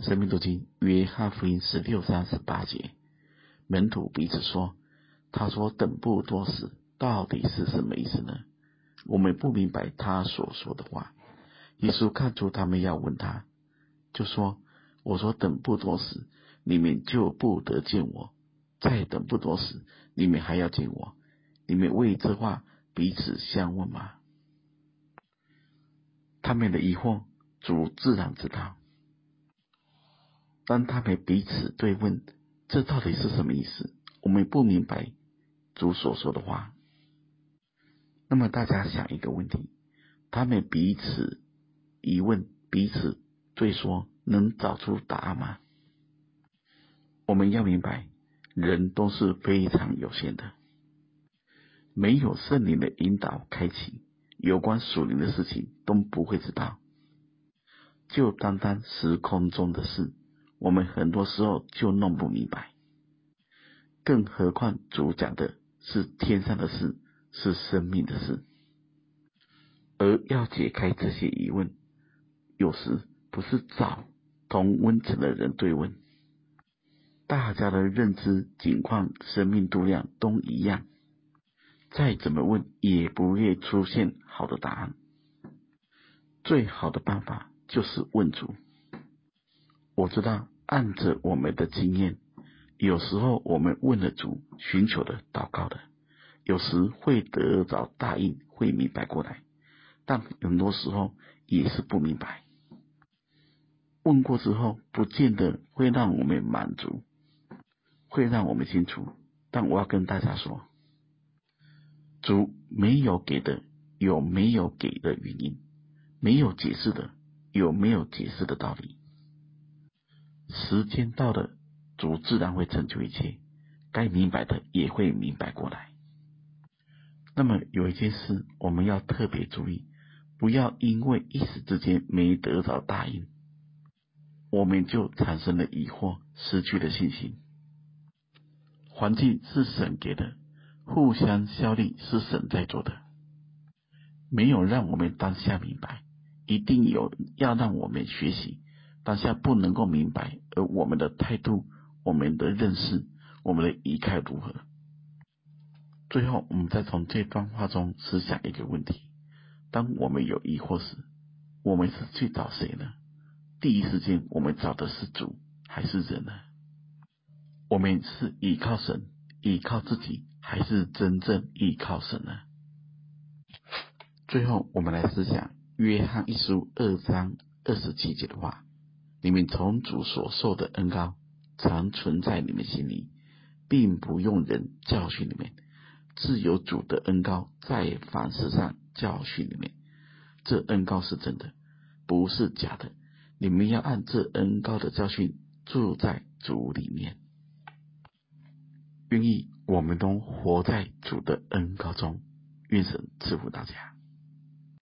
生命读经约翰福音十六章十八节，门徒彼此说：“他说等不多时，到底是什么意思呢？我们不明白他所说的话。”耶稣看出他们要问他，就说：“我说等不多时，你们就不得见我；再等不多时，你们还要见我。你们为这话彼此相问吗？”他们的疑惑，主自然知道。当他们彼此对问，这到底是什么意思？我们不明白主所说的话。那么大家想一个问题：他们彼此疑问，彼此对说，能找出答案吗？我们要明白，人都是非常有限的，没有圣灵的引导开启。有关属灵的事情都不会知道，就单单时空中的事，我们很多时候就弄不明白。更何况主讲的是天上的事，是生命的事，而要解开这些疑问，有时不是找同温层的人对问，大家的认知、境况、生命度量都一样。再怎么问，也不会出现好的答案。最好的办法就是问主。我知道，按着我们的经验，有时候我们问了主，寻求的、祷告的，有时会得着答应，会明白过来；但很多时候也是不明白。问过之后，不见得会让我们满足，会让我们清楚。但我要跟大家说。主没有给的，有没有给的原因；没有解释的，有没有解释的道理。时间到了，主自然会成就一切，该明白的也会明白过来。那么有一件事我们要特别注意，不要因为一时之间没得到答应，我们就产生了疑惑，失去了信心。环境是神给的。互相效力是神在做的，没有让我们当下明白，一定有要让我们学习。当下不能够明白，而我们的态度、我们的认识、我们的仪态如何？最后，我们再从这段话中思想一个问题：当我们有疑惑时，我们是去找谁呢？第一时间，我们找的是主还是人呢？我们是依靠神，依靠自己。还是真正依靠神呢？最后，我们来思想约翰一书二章二十七节的话：“你们从主所受的恩膏，常存在你们心里，并不用人教训你们，自有主的恩膏在凡事上教训你们。这恩膏是真的，不是假的。你们要按这恩膏的教训住在主里面。”愿意。我们都活在主的恩膏中，愿神赐福大家。